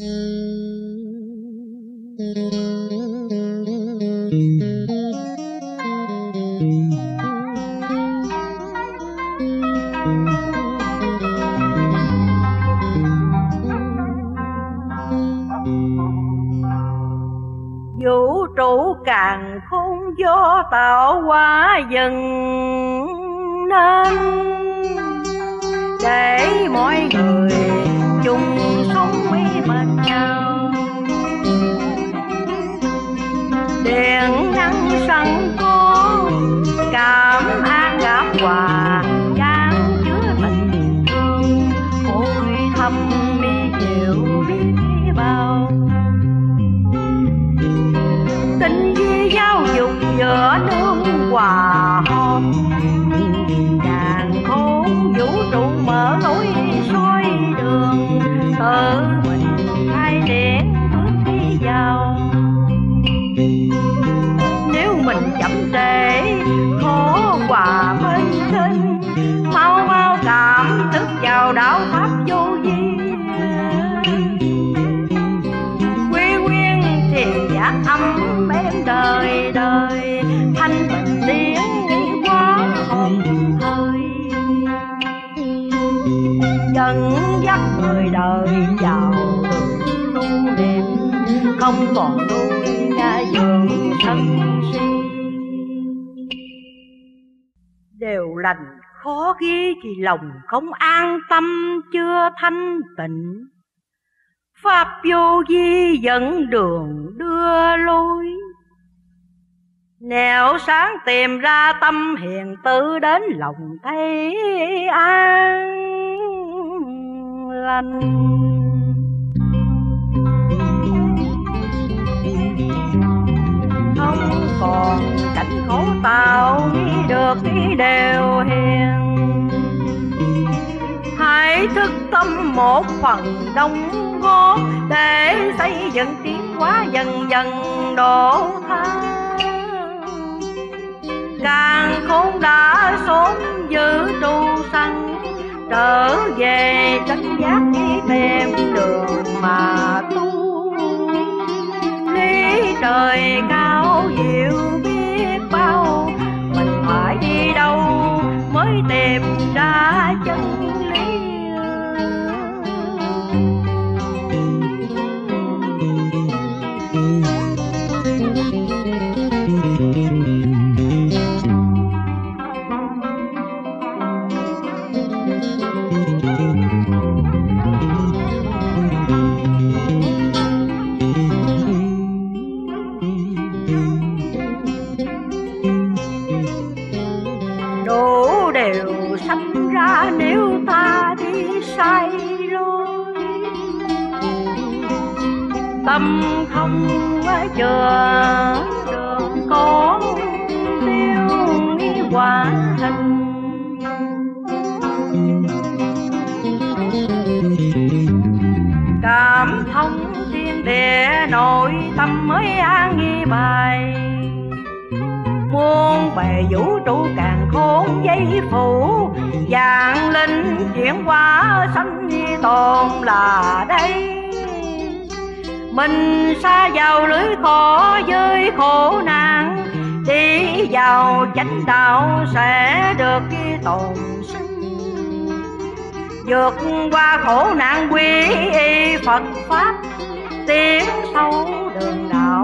vũ trụ càng khôn do tạo hóa dần nên đời giàu đường tu niệm không còn nuôi nhà dưỡng thân si. Đều lành khó ghi thì lòng không an tâm, chưa thanh tịnh. Pháp vô vi dẫn đường đưa lối. Nẻo sáng tìm ra tâm hiền, tự đến lòng thấy an lành không còn cảnh khổ tạo nghĩ được ý đều hiền. Hãy thức tâm một phần đóng góp để xây dựng tiến hóa dần dần độ tha. Càng không đã trở về chánh giác đi tìm đường mà tu. Lý trời cao diệu sai lối tâm không chờ đường con tiêu nghi quả hình cảm thông thiên địa, nội tâm mới an nghi bài. Muôn bề vũ trụ càng khôn dây phủ vạn linh chuyển hóa sanh tồn là đây. Mình xa vào lưới khổ dưới khổ nạn. Đi vào chánh đạo sẽ được tồn sinh. Vượt qua khổ nạn quy y Phật pháp, tiến sâu đường đạo.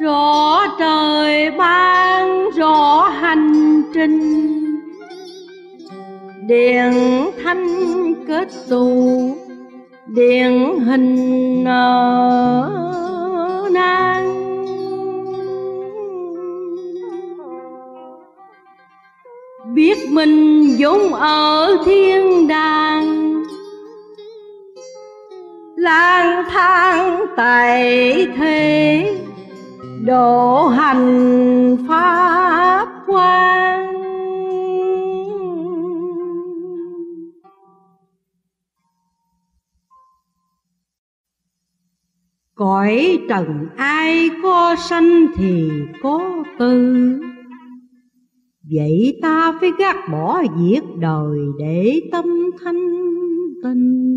Rõ trời ban rõ hành trình điện thanh kết tù điện hình nở nang biết mình vốn ở thiên đàng, lang thang tại thế độ hành pháp quan Cõi trần ai có sanh thì có tư. Vậy ta phải gác bỏ việc đời để tâm thanh tịnh.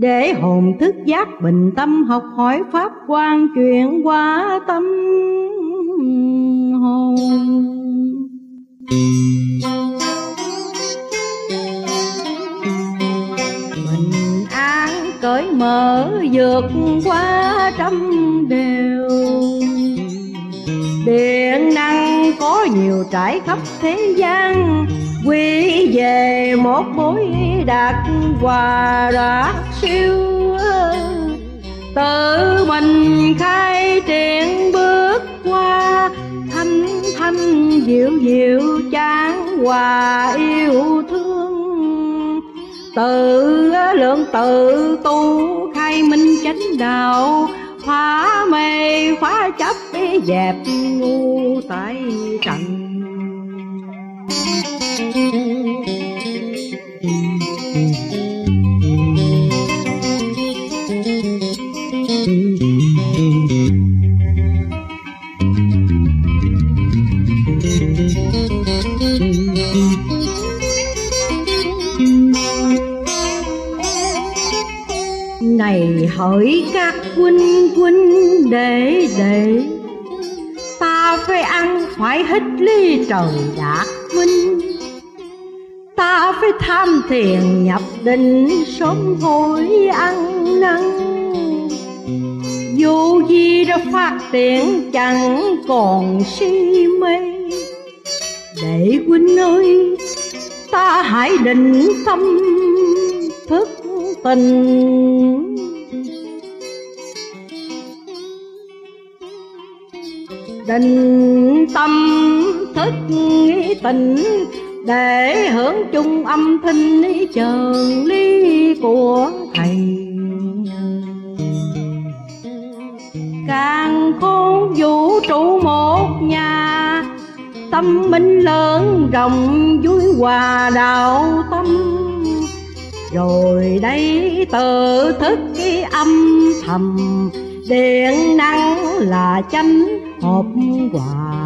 Để hồn thức giác bình tâm, học hỏi Pháp quan chuyện qua tâm hồn. Bình an cởi mở, vượt qua trăm đều Điện năng có nhiều trải khắp thế gian, Quy về một mối đạt hòa đạt siêu Tự mình khai triển bước qua, Thanh thanh dịu dịu chán hòa yêu thương. Tự lượng tự tu khai minh chánh đạo phá mê phá chấp dẹp ngu tại trần. Này hỡi các quân quân để để ta phải ăn phải hít ly trời đạt minh ta phải tham thiền nhập định sớm hối ăn năn. Dù gì đã phát triển chẳng còn si mê. Để huynh ơi, ta hãy định tâm tình định tâm thức nghĩ tình, để hưởng chung âm thanh trường lý của thầy. Càng khôn vũ trụ một nhà, tâm minh lớn rộng, vui hòa đạo tâm rồi đây tự thức cái âm thầm điện năng là chánh hộp hòa